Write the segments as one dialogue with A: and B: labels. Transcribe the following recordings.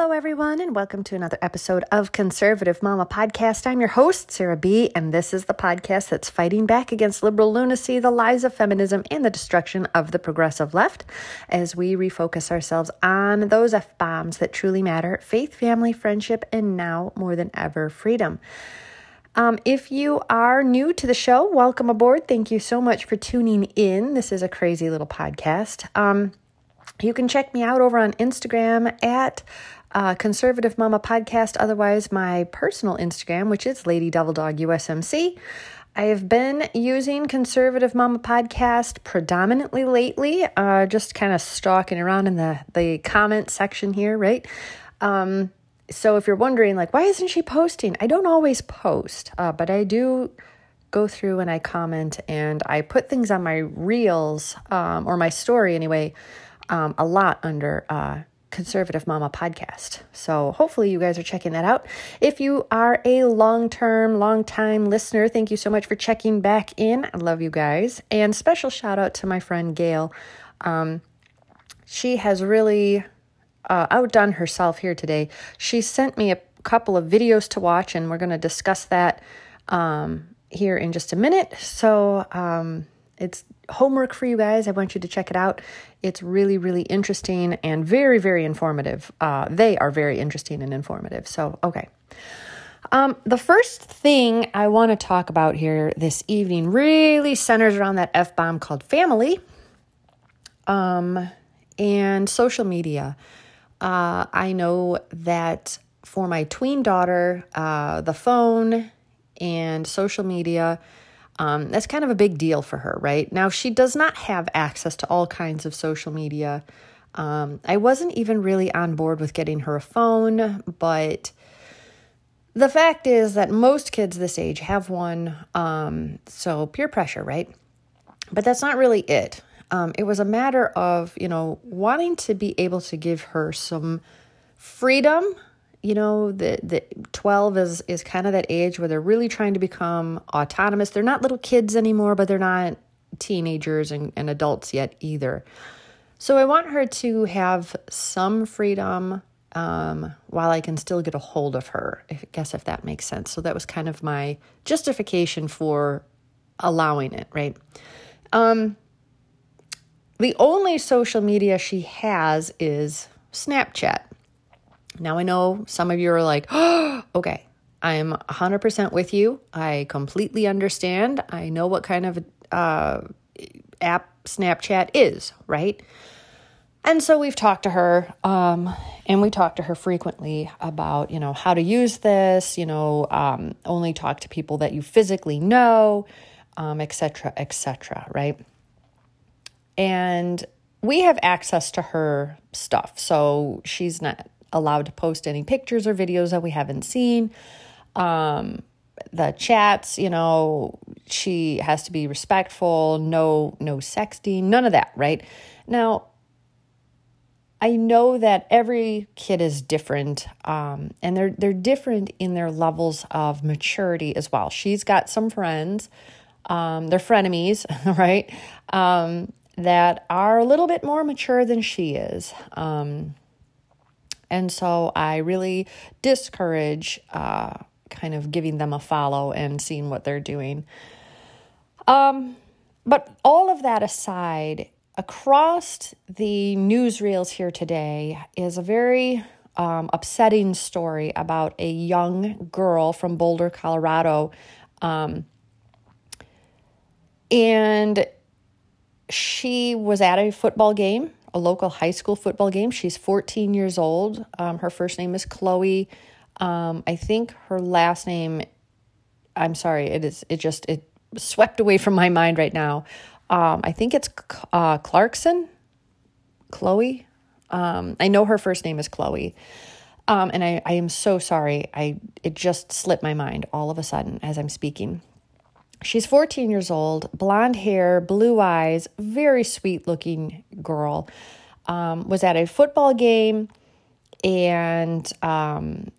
A: Hello, everyone, and welcome to another episode of Conservative Mama Podcast. I'm your host, Sarah B., and this is the podcast that's fighting back against liberal lunacy, the lies of feminism, and the destruction of the progressive left as we refocus ourselves on those F bombs that truly matter faith, family, friendship, and now more than ever, freedom. Um, if you are new to the show, welcome aboard. Thank you so much for tuning in. This is a crazy little podcast. Um, you can check me out over on Instagram at uh, Conservative Mama Podcast, otherwise my personal Instagram, which is Lady Devil Dog USMC. I have been using Conservative Mama Podcast predominantly lately, uh, just kind of stalking around in the, the comment section here, right? Um, so if you're wondering, like, why isn't she posting? I don't always post, uh, but I do go through and I comment and I put things on my reels um, or my story anyway um, a lot under uh, Conservative Mama podcast. So hopefully you guys are checking that out. If you are a long term, long time listener, thank you so much for checking back in. I love you guys. And special shout out to my friend Gail. Um, she has really uh, outdone herself here today. She sent me a couple of videos to watch, and we're going to discuss that um, here in just a minute. So um, it's homework for you guys. I want you to check it out. It's really, really interesting and very, very informative. Uh, they are very interesting and informative. So, okay. Um, the first thing I want to talk about here this evening really centers around that F bomb called family um, and social media. Uh, I know that for my tween daughter, uh, the phone and social media um, that's kind of a big deal for her, right? Now, she does not have access to all kinds of social media. Um, I wasn't even really on board with getting her a phone, but the fact is that most kids this age have one. Um, so, peer pressure, right? But that's not really it. Um, it was a matter of, you know, wanting to be able to give her some freedom you know the the 12 is is kind of that age where they're really trying to become autonomous. They're not little kids anymore but they're not teenagers and, and adults yet either. So i want her to have some freedom um, while i can still get a hold of her i guess if that makes sense. So that was kind of my justification for allowing it right? Um, the only social media she has is snapchat now I know some of you are like, oh, okay, I'm 100% with you. I completely understand. I know what kind of uh, app Snapchat is, right? And so we've talked to her, um, and we talk to her frequently about, you know, how to use this, you know, um, only talk to people that you physically know, um, et cetera, et cetera, right? And we have access to her stuff. So she's not allowed to post any pictures or videos that we haven't seen. Um, the chats, you know, she has to be respectful, no no sexting, none of that, right? Now, I know that every kid is different, um, and they're they're different in their levels of maturity as well. She's got some friends, um, they're frenemies, right? Um, that are a little bit more mature than she is. Um, and so I really discourage uh, kind of giving them a follow and seeing what they're doing. Um, but all of that aside, across the newsreels here today is a very um, upsetting story about a young girl from Boulder, Colorado. Um, and she was at a football game a local high school football game. She's 14 years old. Um, her first name is Chloe. Um, I think her last name, I'm sorry, it is, it just, it swept away from my mind right now. Um, I think it's uh, Clarkson, Chloe. Um, I know her first name is Chloe. Um, and I, I am so sorry. I it just slipped my mind all of a sudden as I'm speaking. She's 14 years old, blonde hair, blue eyes, very sweet looking girl. Um, was at a football game, and um,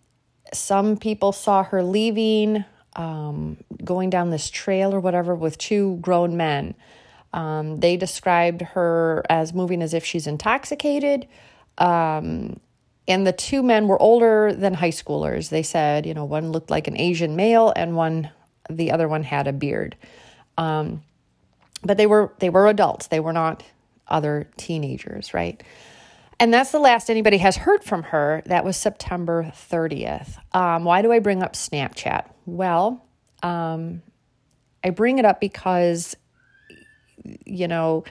A: some people saw her leaving, um, going down this trail or whatever with two grown men. Um, they described her as moving as if she's intoxicated. Um, and the two men were older than high schoolers. They said, you know, one looked like an Asian male and one, the other one had a beard. Um, but they were they were adults. They were not other teenagers, right? And that's the last anybody has heard from her. That was September 30th. Um, why do I bring up Snapchat? Well, um, I bring it up because, you know,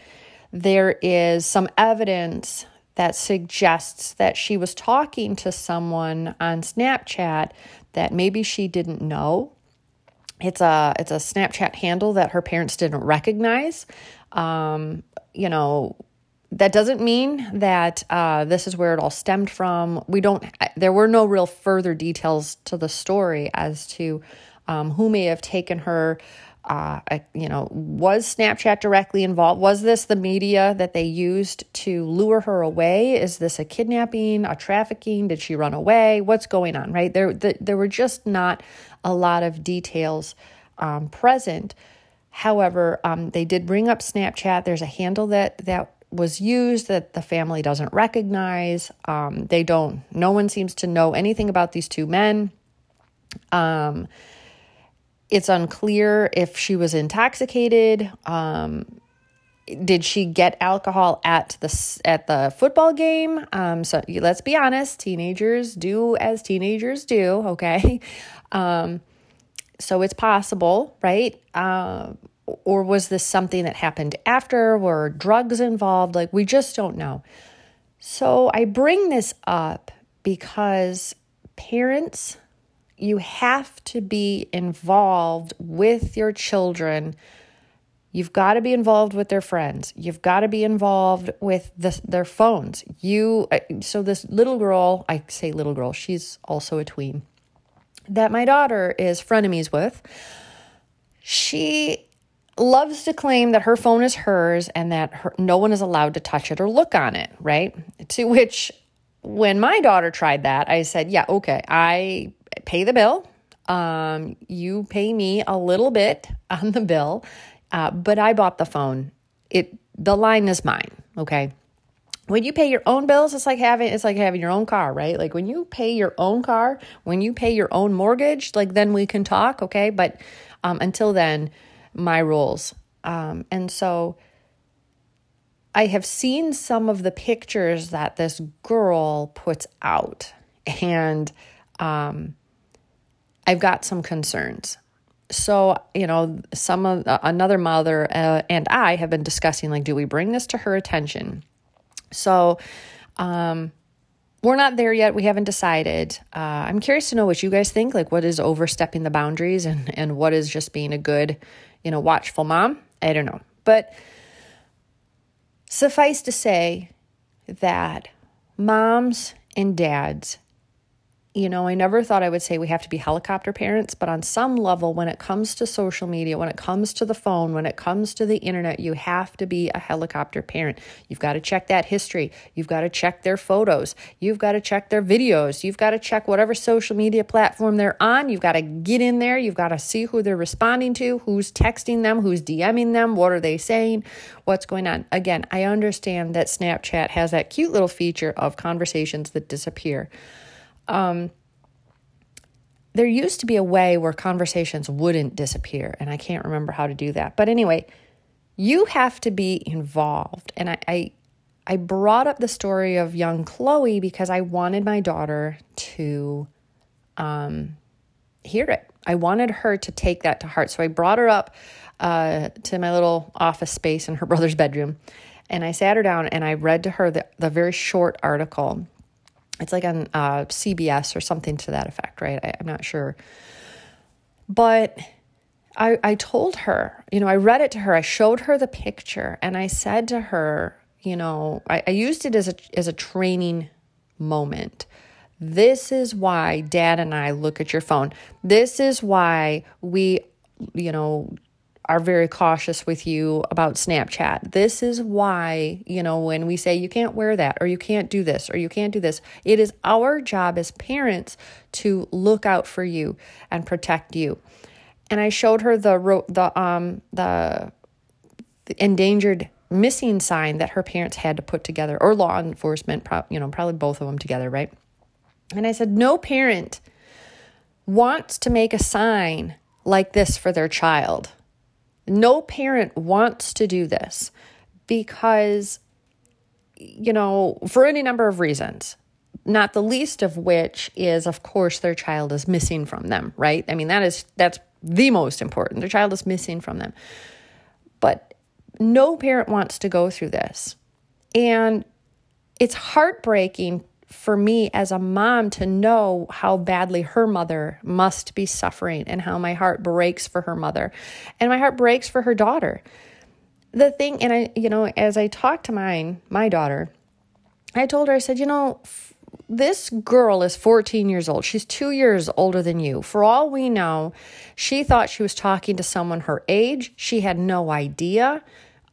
A: there is some evidence that suggests that she was talking to someone on Snapchat that maybe she didn't know. It's a it's a Snapchat handle that her parents didn't recognize. Um, you know, that doesn't mean that uh, this is where it all stemmed from. We don't. There were no real further details to the story as to um, who may have taken her uh, you know, was Snapchat directly involved? Was this the media that they used to lure her away? Is this a kidnapping, a trafficking? Did she run away? What's going on, right? There, the, there were just not a lot of details um, present. However, um, they did bring up Snapchat. There's a handle that that was used that the family doesn't recognize. Um, they don't. No one seems to know anything about these two men. Um, it's unclear if she was intoxicated. Um, did she get alcohol at the at the football game? Um, so let's be honest, teenagers do as teenagers do. Okay, um, so it's possible, right? Uh, or was this something that happened after? Were drugs involved? Like we just don't know. So I bring this up because parents you have to be involved with your children. You've got to be involved with their friends. You've got to be involved with the, their phones. You uh, so this little girl, I say little girl, she's also a tween. That my daughter is frenemies with. She loves to claim that her phone is hers and that her, no one is allowed to touch it or look on it, right? To which when my daughter tried that, I said, "Yeah, okay. I pay the bill. Um, you pay me a little bit on the bill, uh, but I bought the phone. It the line is mine. Okay. When you pay your own bills, it's like having it's like having your own car, right? Like when you pay your own car, when you pay your own mortgage, like then we can talk, okay? But um, until then, my rules. Um, and so I have seen some of the pictures that this girl puts out, and um, I've got some concerns. So, you know, some of uh, another mother uh, and I have been discussing like, do we bring this to her attention? So, um, we're not there yet. We haven't decided. Uh, I'm curious to know what you guys think. Like, what is overstepping the boundaries and, and what is just being a good, you know, watchful mom? I don't know. But suffice to say that moms and dads you know, I never thought I would say we have to be helicopter parents, but on some level, when it comes to social media, when it comes to the phone, when it comes to the internet, you have to be a helicopter parent. You've got to check that history. You've got to check their photos. You've got to check their videos. You've got to check whatever social media platform they're on. You've got to get in there. You've got to see who they're responding to, who's texting them, who's DMing them, what are they saying, what's going on. Again, I understand that Snapchat has that cute little feature of conversations that disappear. Um, there used to be a way where conversations wouldn't disappear, and I can't remember how to do that. But anyway, you have to be involved. And I, I, I brought up the story of young Chloe because I wanted my daughter to um, hear it. I wanted her to take that to heart. So I brought her up uh, to my little office space in her brother's bedroom. And I sat her down and I read to her the, the very short article it's like on uh, CBS or something to that effect, right? I, I'm not sure. But I, I told her, you know, I read it to her, I showed her the picture, and I said to her, you know, I, I used it as a as a training moment. This is why dad and I look at your phone. This is why we, you know, are very cautious with you about Snapchat. This is why, you know, when we say you can't wear that or you can't do this or you can't do this, it is our job as parents to look out for you and protect you. And I showed her the the um the, the endangered missing sign that her parents had to put together or law enforcement, you know, probably both of them together, right? And I said, no parent wants to make a sign like this for their child. No parent wants to do this because, you know, for any number of reasons, not the least of which is, of course, their child is missing from them, right? I mean, that is, that's the most important. Their child is missing from them. But no parent wants to go through this. And it's heartbreaking for me as a mom to know how badly her mother must be suffering and how my heart breaks for her mother and my heart breaks for her daughter. The thing, and I, you know, as I talked to mine, my daughter, I told her, I said, you know, this girl is 14 years old. She's two years older than you. For all we know, she thought she was talking to someone her age. She had no idea.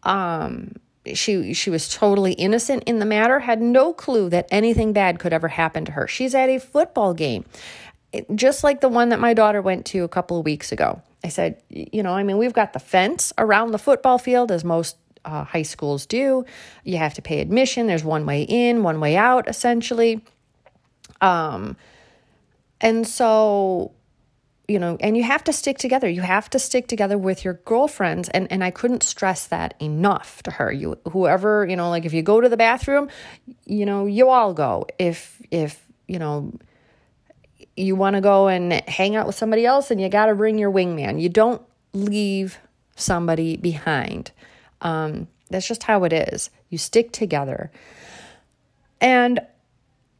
A: Um, she she was totally innocent in the matter, had no clue that anything bad could ever happen to her. She's at a football game, just like the one that my daughter went to a couple of weeks ago. I said, you know, I mean, we've got the fence around the football field, as most uh, high schools do. You have to pay admission. There's one way in, one way out, essentially. Um, and so you know, and you have to stick together. You have to stick together with your girlfriends. And, and I couldn't stress that enough to her. You, whoever, you know, like if you go to the bathroom, you know, you all go. If, if, you know, you want to go and hang out with somebody else and you got to bring your wingman. You don't leave somebody behind. Um, that's just how it is. You stick together. And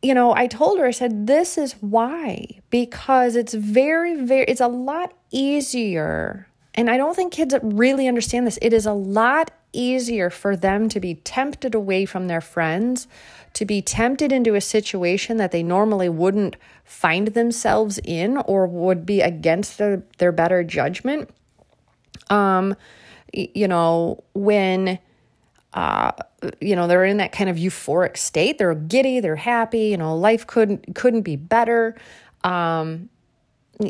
A: you know, I told her, I said, this is why, because it's very, very, it's a lot easier. And I don't think kids really understand this. It is a lot easier for them to be tempted away from their friends, to be tempted into a situation that they normally wouldn't find themselves in or would be against their, their better judgment. Um, you know, when uh, you know they're in that kind of euphoric state. They're giddy they're happy you know life couldn't couldn't be better. Um,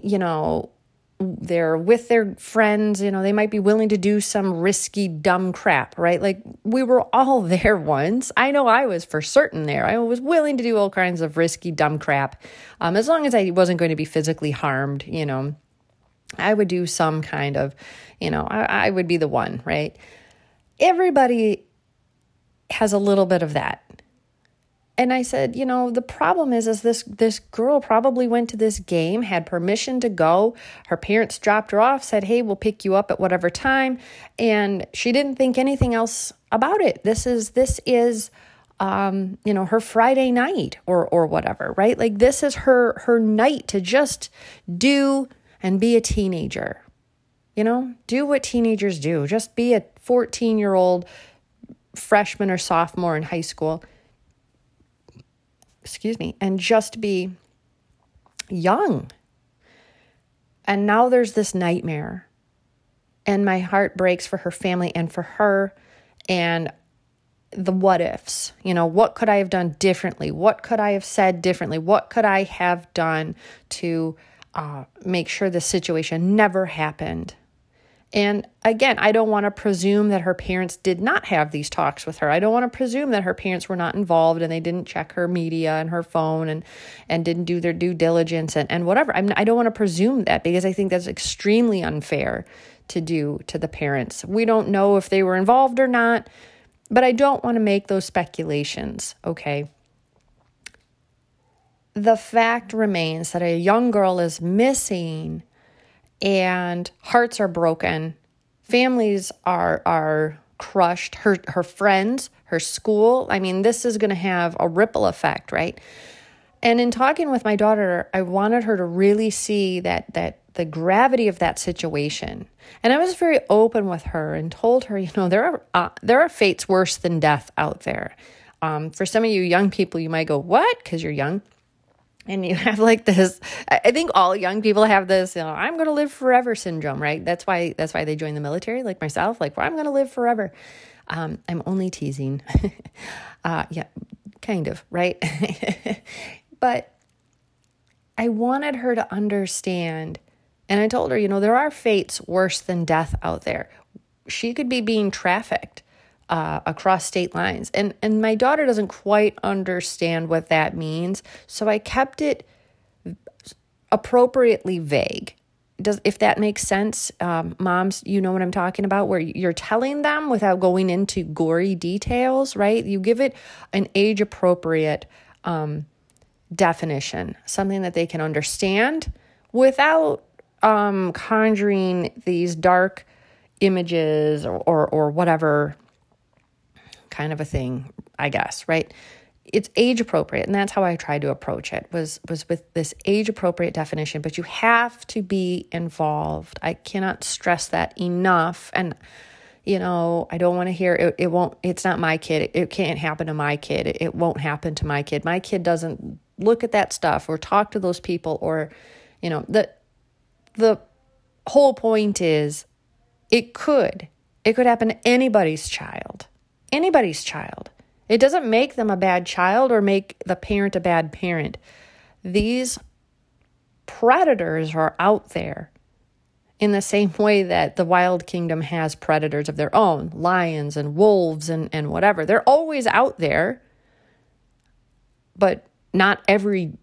A: you know they're with their friends you know they might be willing to do some risky dumb crap right? Like we were all there once. I know i was for certain there. I was willing to do all kinds of risky dumb crap. Um, as long as i wasn't going to be physically harmed you know i would do some kind of you know I, I would be the one right? Everybody has a little bit of that. And I said, you know, the problem is is this this girl probably went to this game, had permission to go. Her parents dropped her off, said, "Hey, we'll pick you up at whatever time." And she didn't think anything else about it. This is this is um, you know, her Friday night or or whatever, right? Like this is her her night to just do and be a teenager. You know, do what teenagers do. Just be a 14-year-old freshman or sophomore in high school, excuse me, and just be young. And now there's this nightmare. And my heart breaks for her family and for her and the what ifs. You know, what could I have done differently? What could I have said differently? What could I have done to uh, make sure this situation never happened? And again, I don't want to presume that her parents did not have these talks with her. I don't want to presume that her parents were not involved and they didn't check her media and her phone and and didn't do their due diligence and, and whatever. I'm, I don't want to presume that because I think that's extremely unfair to do to the parents. We don't know if they were involved or not, but I don't want to make those speculations, okay? The fact remains that a young girl is missing and hearts are broken. Families are are crushed. Her her friends, her school. I mean, this is going to have a ripple effect, right? And in talking with my daughter, I wanted her to really see that that the gravity of that situation. And I was very open with her and told her, you know, there are uh, there are fates worse than death out there. Um, for some of you young people, you might go, "What?" Because you're young and you have like this i think all young people have this you know i'm going to live forever syndrome right? That's why that's why they join the military like myself like well, i'm going to live forever. Um, i'm only teasing. Uh, yeah kind of right? But i wanted her to understand and i told her you know there are fates worse than death out there. She could be being trafficked uh, across state lines. And, and my daughter doesn't quite understand what that means. So I kept it appropriately vague. Does if that makes sense, um, moms, you know what I'm talking about, where you're telling them without going into gory details, right? You give it an age appropriate um, definition, something that they can understand without um, conjuring these dark images or, or, or whatever kind of a thing, I guess, right? It's age appropriate, and that's how I tried to approach it. Was was with this age appropriate definition, but you have to be involved. I cannot stress that enough. And you know, I don't want to hear it, it won't, it's not my kid. It, it can't happen to my kid. It, it won't happen to my kid. My kid doesn't look at that stuff or talk to those people or, you know, the, the whole point is it could, it could happen to anybody's child anybody's child. It doesn't make them a bad child or make the parent a bad parent. These predators are out there in the same way that the wild kingdom has predators of their own lions and wolves and, and whatever. They're always out there, but not every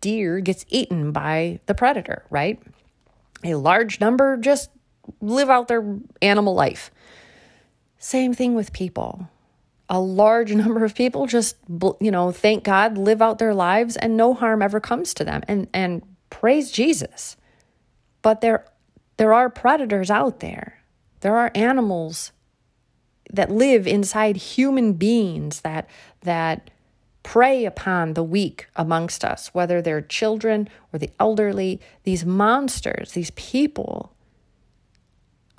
A: deer gets eaten by the predator, right? A large number just live out their animal life. Same thing with people. A large number of people just, you know, thank God, live out their lives and no harm ever comes to them. And, and praise Jesus. But there, there are predators out there. There are animals that live inside human beings that, that prey upon the weak amongst us, whether they're children or the elderly, these monsters, these people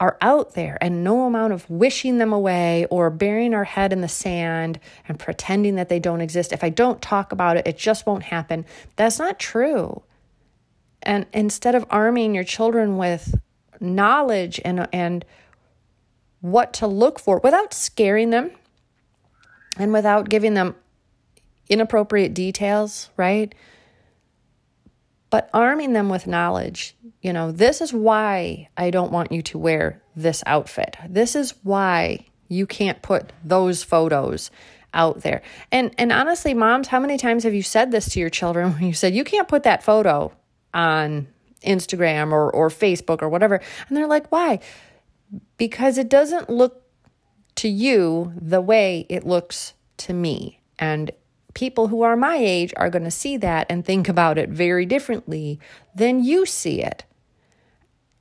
A: are out there and no amount of wishing them away or burying our head in the sand and pretending that they don't exist. If I don't talk about it, it just won't happen. That's not true. And instead of arming your children with knowledge and and what to look for without scaring them and without giving them inappropriate details, right? But arming them with knowledge you know, this is why I don't want you to wear this outfit. This is why you can't put those photos out there. And and honestly, moms, how many times have you said this to your children when you said you can't put that photo on Instagram or or Facebook or whatever? And they're like, "Why?" Because it doesn't look to you the way it looks to me. And people who are my age are going to see that and think about it very differently than you see it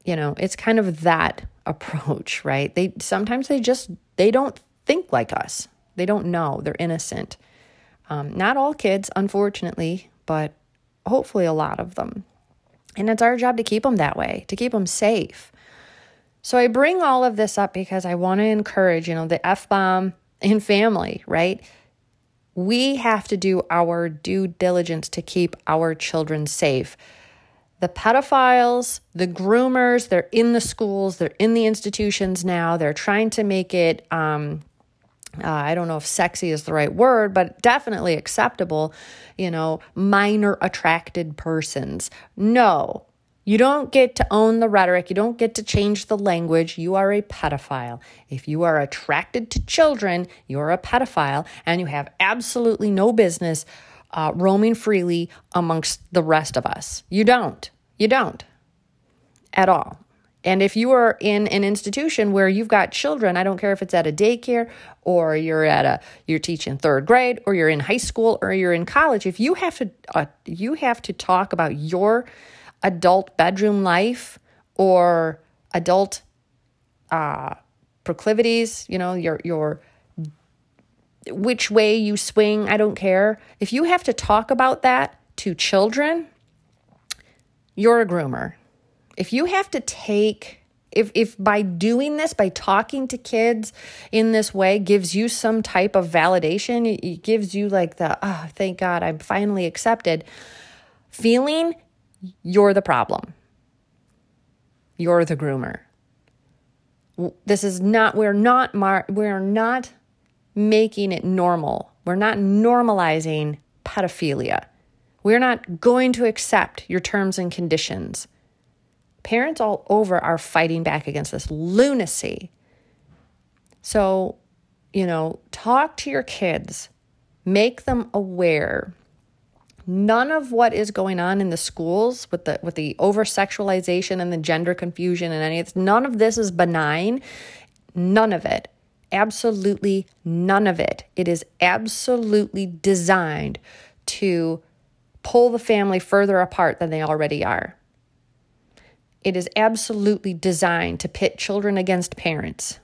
A: you know, it's kind of that approach, right? They sometimes they just they don't think like us. They don't know. They're innocent. Um, not all kids, unfortunately, but hopefully a lot of them. And it's our job to keep them that way, to keep them safe. So I bring all of this up because I want to encourage, you know, the F bomb in family, right? We have to do our due diligence to keep our children safe the pedophiles, the groomers, they're in the schools, they're in the institutions now. They're trying to make it, um, uh, I don't know if sexy is the right word, but definitely acceptable, you know, minor attracted persons. No, you don't get to own the rhetoric. You don't get to change the language. You are a pedophile. If you are attracted to children, you're a pedophile and you have absolutely no business uh, roaming freely amongst the rest of us. You don't. You don't at all. And if you are in an institution where you've got children, I don't care if it's at a daycare or you're at a you're teaching third grade or you're in high school or you're in college, if you have to uh, you have to talk about your adult bedroom life or adult uh, proclivities, you know, your your which way you swing, I don't care. If you have to talk about that to children, you're a groomer. If you have to take if if by doing this by talking to kids in this way gives you some type of validation it gives you like the oh thank god i'm finally accepted feeling you're the problem you're the groomer this is not we're not mar- we're not making it normal. We're not normalizing pedophilia. We're not going to accept your terms and conditions. Parents all over are fighting back against this lunacy. So, you know, talk to your kids, make them aware. None of what is going on in the schools with the with the over sexualization and the gender confusion and any none of this is benign. None of it. Absolutely none of it. It is absolutely designed to pull the family further apart than they already are. It is absolutely designed to pit children against parents.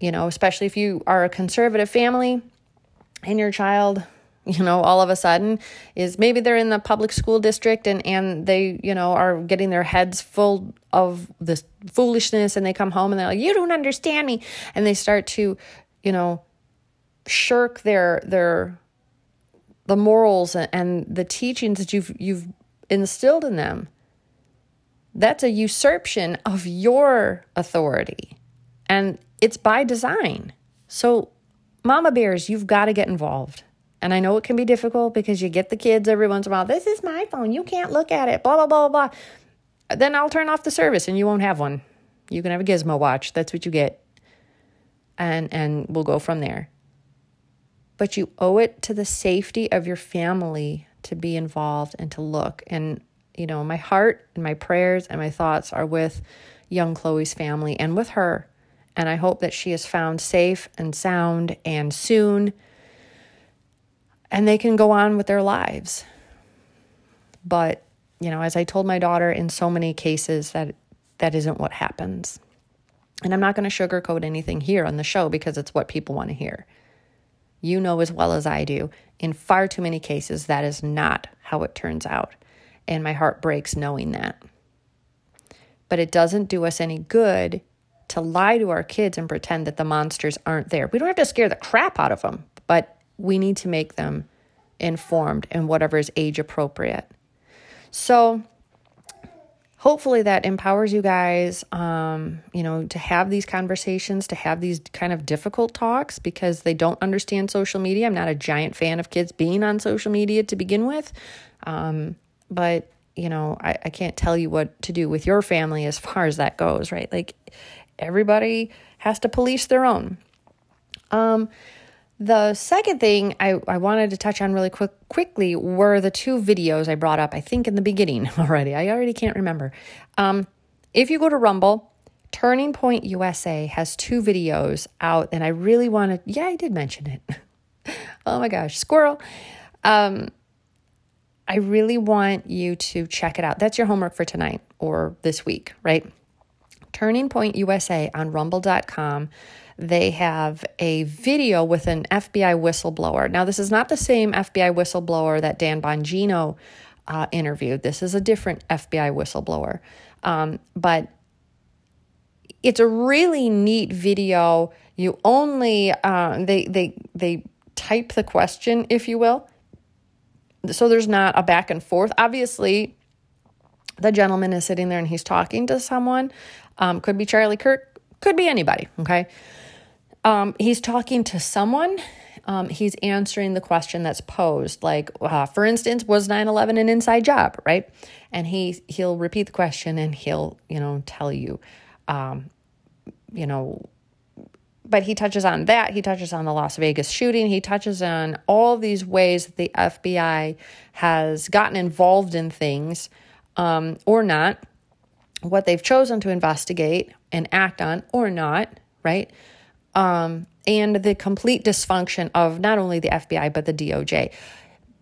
A: You know, especially if you are a conservative family and your child, you know, all of a sudden is maybe they're in the public school district and, and they, you know, are getting their heads full of this foolishness and they come home and they're like, you don't understand me. And they start to, you know, shirk their, their, the morals and the teachings that you've, you've instilled in them. That's a usurpation of your authority. And it's by design. So, mama bears, you've got to get involved. And I know it can be difficult because you get the kids every once in a while. This is my phone. You can't look at it. Blah, blah, blah, blah, blah. Then I'll turn off the service and you won't have one. You can have a gizmo watch. That's what you get. And and we'll go from there. But you owe it to the safety of your family to be involved and to look. And you know, my heart and my prayers and my thoughts are with young Chloe's family and with her. And I hope that she is found safe and sound and soon and they can go on with their lives. But, you know, as I told my daughter in so many cases that that isn't what happens. And I'm not going to sugarcoat anything here on the show because it's what people want to hear. You know as well as I do, in far too many cases that is not how it turns out and my heart breaks knowing that. But it doesn't do us any good to lie to our kids and pretend that the monsters aren't there. We don't have to scare the crap out of them, but we need to make them informed and whatever is age appropriate. So, hopefully that empowers you guys um, you know to have these conversations to have these kind of difficult talks because they don't understand social media. I'm not a giant fan of kids being on social media to begin with. Um, but you know I, I can't tell you what to do with your family as far as that goes right? Like everybody has to police their own. Um the second thing I, I wanted to touch on really quick quickly were the two videos I brought up, I think in the beginning already. I already can't remember. Um, if you go to Rumble, Turning Point USA has two videos out, and I really want to, yeah, I did mention it. oh my gosh, squirrel. Um, I really want you to check it out. That's your homework for tonight or this week, right? Turning Point USA on rumble.com. They have a video with an FBI whistleblower. Now, this is not the same FBI whistleblower that Dan Bongino uh, interviewed. This is a different FBI whistleblower. Um, but it's a really neat video. You only uh, they they they type the question, if you will, so there's not a back and forth. Obviously, the gentleman is sitting there and he's talking to someone. Um, could be Charlie Kirk, could be anybody. Okay. Um, he's talking to someone. Um, he's answering the question that's posed. Like, uh, for instance, was 9 11 an inside job, right? And he, he'll repeat the question and he'll, you know, tell you, um, you know, but he touches on that. He touches on the Las Vegas shooting. He touches on all these ways that the FBI has gotten involved in things um, or not, what they've chosen to investigate and act on or not, right? Um, and the complete dysfunction of not only the FBI, but the DOJ.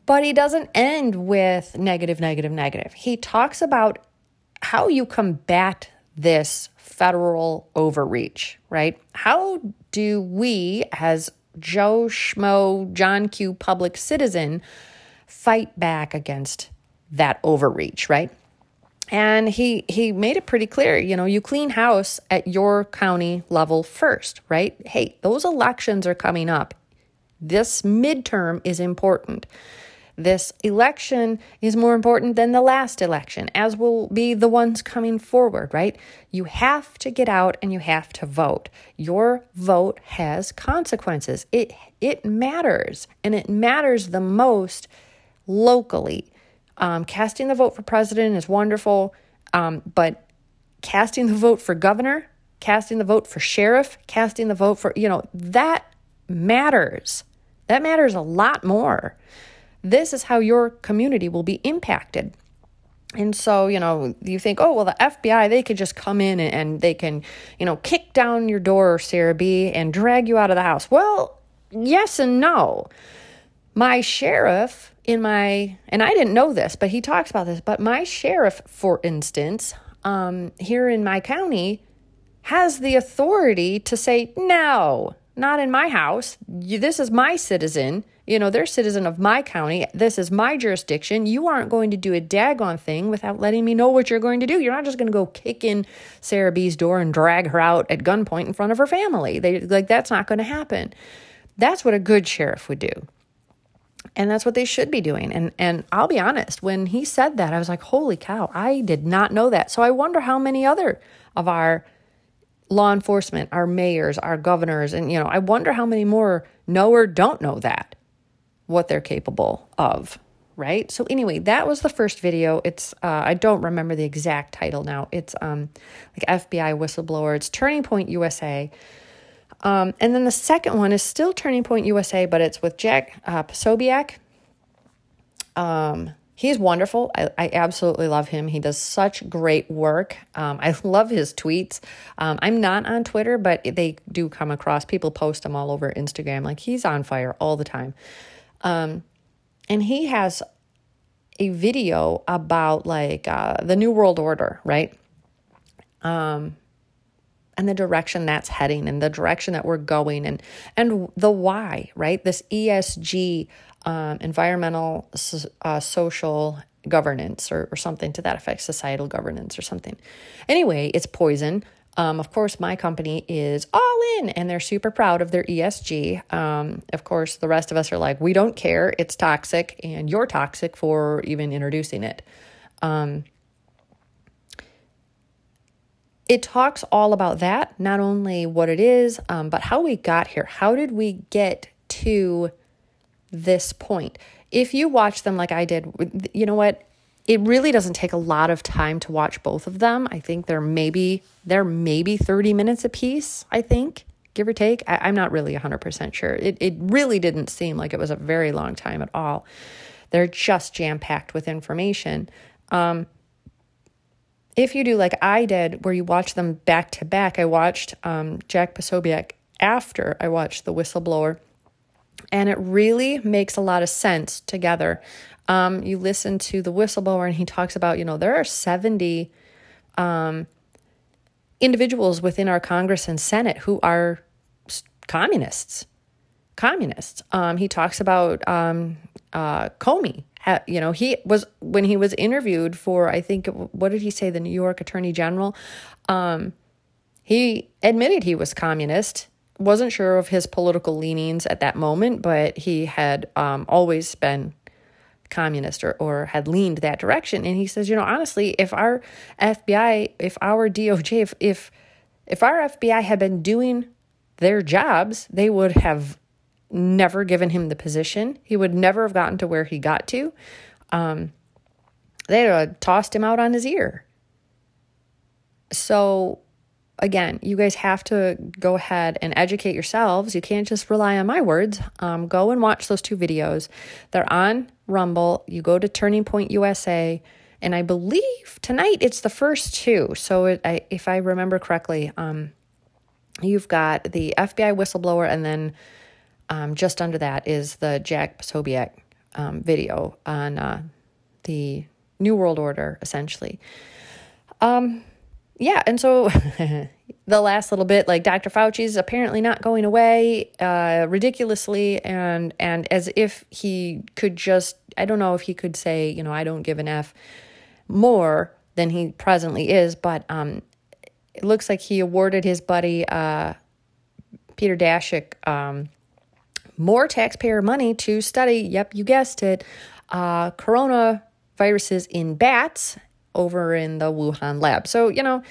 A: But he doesn't end with negative, negative, negative. He talks about how you combat this federal overreach, right? How do we, as Joe Schmo, John Q. public citizen, fight back against that overreach, right? And he he made it pretty clear, you know, you clean house at your county level first, right? Hey, those elections are coming up. This midterm is important. This election is more important than the last election, as will be the ones coming forward, right? You have to get out and you have to vote. Your vote has consequences. It it matters, and it matters the most locally. Um, casting the vote for president is wonderful, um, but casting the vote for governor, casting the vote for sheriff, casting the vote for, you know, that matters. That matters a lot more. This is how your community will be impacted. And so, you know, you think, oh, well, the FBI, they could just come in and, and they can, you know, kick down your door, Sarah B, and drag you out of the house. Well, yes and no. My sheriff in my, and I didn't know this, but he talks about this, but my sheriff, for instance, um, here in my county, has the authority to say, no, not in my house. This is my citizen. You know, they're citizen of my county. This is my jurisdiction. You aren't going to do a daggone thing without letting me know what you're going to do. You're not just going to go kick in Sarah B's door and drag her out at gunpoint in front of her family. They like that's not going to happen. That's what a good sheriff would do. And that's what they should be doing. And and I'll be honest, when he said that, I was like, "Holy cow, I did not know that." So I wonder how many other of our law enforcement, our mayors, our governors, and you know, I wonder how many more know or don't know that what they're capable of, right? So anyway, that was the first video. It's uh, I don't remember the exact title now. It's um like FBI whistleblower. It's Turning Point USA. Um, and then the second one is still Turning Point USA, but it's with Jack uh, Posobiec. Um, he's wonderful. I, I, absolutely love him. He does such great work. Um, I love his tweets. Um, I'm not on Twitter, but they do come across. People post them all over Instagram. Like he's on fire all the time. Um, and he has a video about like uh, the New World Order, right? Um, and the direction that's heading and the direction that we're going and and the why, right? This ESG, um, environmental, uh, social governance, or, or something to that effect, societal governance or something. Anyway, it's poison. Um, of course, my company is all in and they're super proud of their ESG. Um, of course, the rest of us are like, we don't care. It's toxic and you're toxic for even introducing it. Um, it talks all about that, not only what it is, um, but how we got here. How did we get to this point? If you watch them like I did, you know what? it really doesn't take a lot of time to watch both of them. I think they're maybe they're maybe 30 minutes a piece, I think, give or take. I, am not really 100% sure. It, it really didn't seem like it was a very long time at all. They're just jam packed with information. Um, if you do like I did, where you watch them back to back, I watched um, Jack Posobiec after I watched The Whistleblower, and it really makes a lot of sense together. Um, you listen to the whistleblower, and he talks about, you know, there are 70 um, individuals within our Congress and Senate who are communists. Communists. Um, he talks about um, uh, Comey. You know, he was when he was interviewed for, I think, what did he say, the New York Attorney General? Um, he admitted he was communist wasn't sure of his political leanings at that moment, but he had um, always been communist or, or had leaned that direction. And he says, you know, honestly, if our FBI, if our DOJ, if, if, if our FBI had been doing their jobs, they would have never given him the position. He would never have gotten to where he got to. Um, they'd have tossed him out on his ear. So again, you guys have to go ahead and educate yourselves. You can't just rely on my words. Um, go and watch those two videos. They're on Rumble. You go to Turning Point USA, and I believe tonight it's the first two. So it, I, if I remember correctly, um, you've got the FBI whistleblower, and then um, just under that is the Jack Posobiec um, video on uh, the New World Order, essentially. Um, yeah, and so the last little bit, like Dr. Fauci's apparently not going away, uh, ridiculously, and and as if he could just, I don't know if he could say, you know, I don't give an f more than he presently is, but um, it looks like he awarded his buddy uh, Peter Daszak um, more taxpayer money to study. Yep, you guessed it, uh, coronaviruses in bats over in the Wuhan lab. So, you know,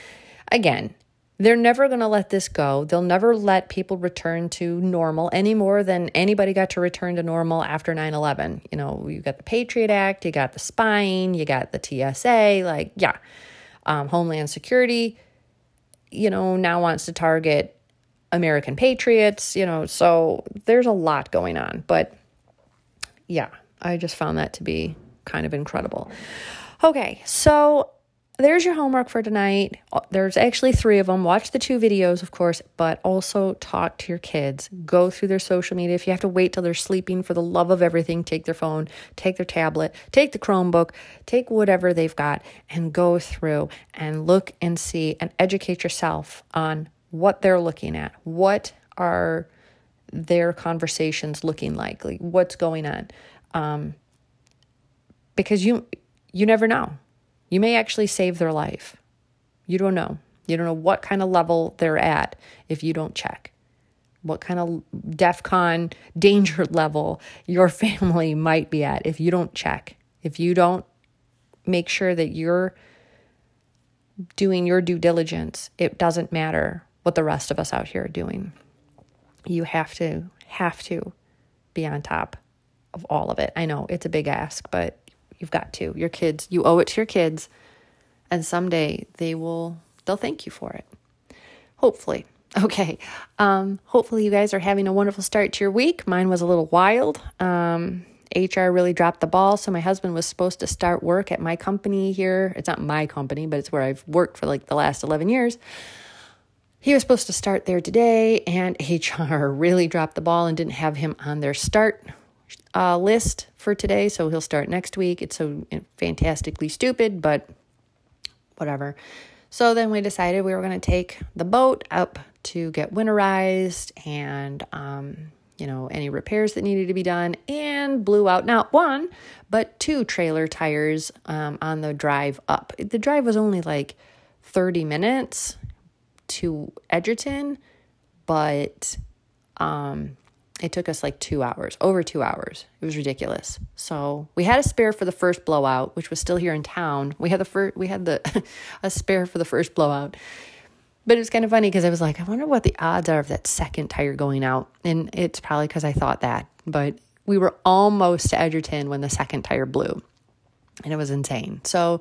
A: again, they're never going to let this go. They'll never let people return to normal any more than anybody got to return to normal after 9 11. You know, you got the Patriot Act, you got the spying, you got the TSA, like, yeah, um, Homeland Security. you know, now wants to target American patriots, you know, so there's a lot going on. But yeah, I just found that to be kind of incredible. Okay, so there's your homework for tonight. There's actually three of them. Watch the two videos, of course, but also talk to your kids. Go through their social media. If you have to wait till they're sleeping, for the love of everything, take their phone, take their tablet, take the Chromebook, take whatever they've got, and go through and look and see and educate yourself on what they're looking at. What are their conversations looking like? Like what's going on? Um, because you you never know you may actually save their life. You don't know. You don't know what kind of level they're at if you don't check. What kind of DEF CON danger level your family might be at if you don't check. If you don't make sure that you're doing your due diligence, it doesn't matter what the rest of us out here are doing. You have to, have to be on top of all of it. I know it's a big ask, but You've got to. Your kids, you owe it to your kids. And someday they will, they'll thank you for it. Hopefully. Okay. Um, hopefully you guys are having a wonderful start to your week. Mine was a little wild. Um, HR really dropped the ball. So my husband was supposed to start work at my company here. It's not my company, but it's where I've worked for like the last 11 years. He was supposed to start there today, and HR really dropped the ball and didn't have him on their start uh, list for today, so he'll start next week. It's so fantastically stupid, but whatever. So then we decided we were going to take the boat up to get winterized and, um, you know, any repairs that needed to be done, and blew out not one, but two trailer tires um, on the drive up. The drive was only like 30 minutes to Edgerton, but um, it took us like two hours, over two hours. It was ridiculous. So we had a spare for the first blowout, which was still here in town. We had the first, we had the a spare for the first blowout. But it was kind of funny because I was like, I wonder what the odds are of that second tire going out. And it's probably because I thought that. But we were almost to Edgerton when the second tire blew. And it was insane. So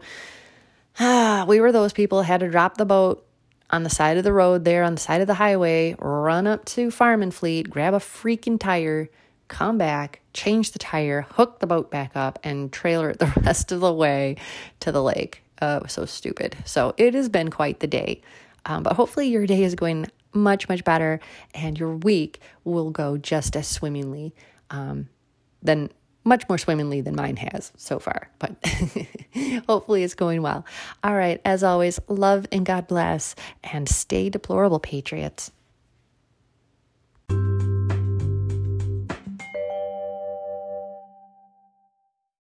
A: ah, we were those people had to drop the boat on the side of the road there, on the side of the highway, run up to Farm and Fleet, grab a freaking tire, come back, change the tire, hook the boat back up, and trailer it the rest of the way to the lake. Uh, it was so stupid. So it has been quite the day. Um, but hopefully your day is going much, much better and your week will go just as swimmingly um, than much more swimmingly than mine has so far, but hopefully it's going well. All right, as always, love and God bless, and stay deplorable, Patriots.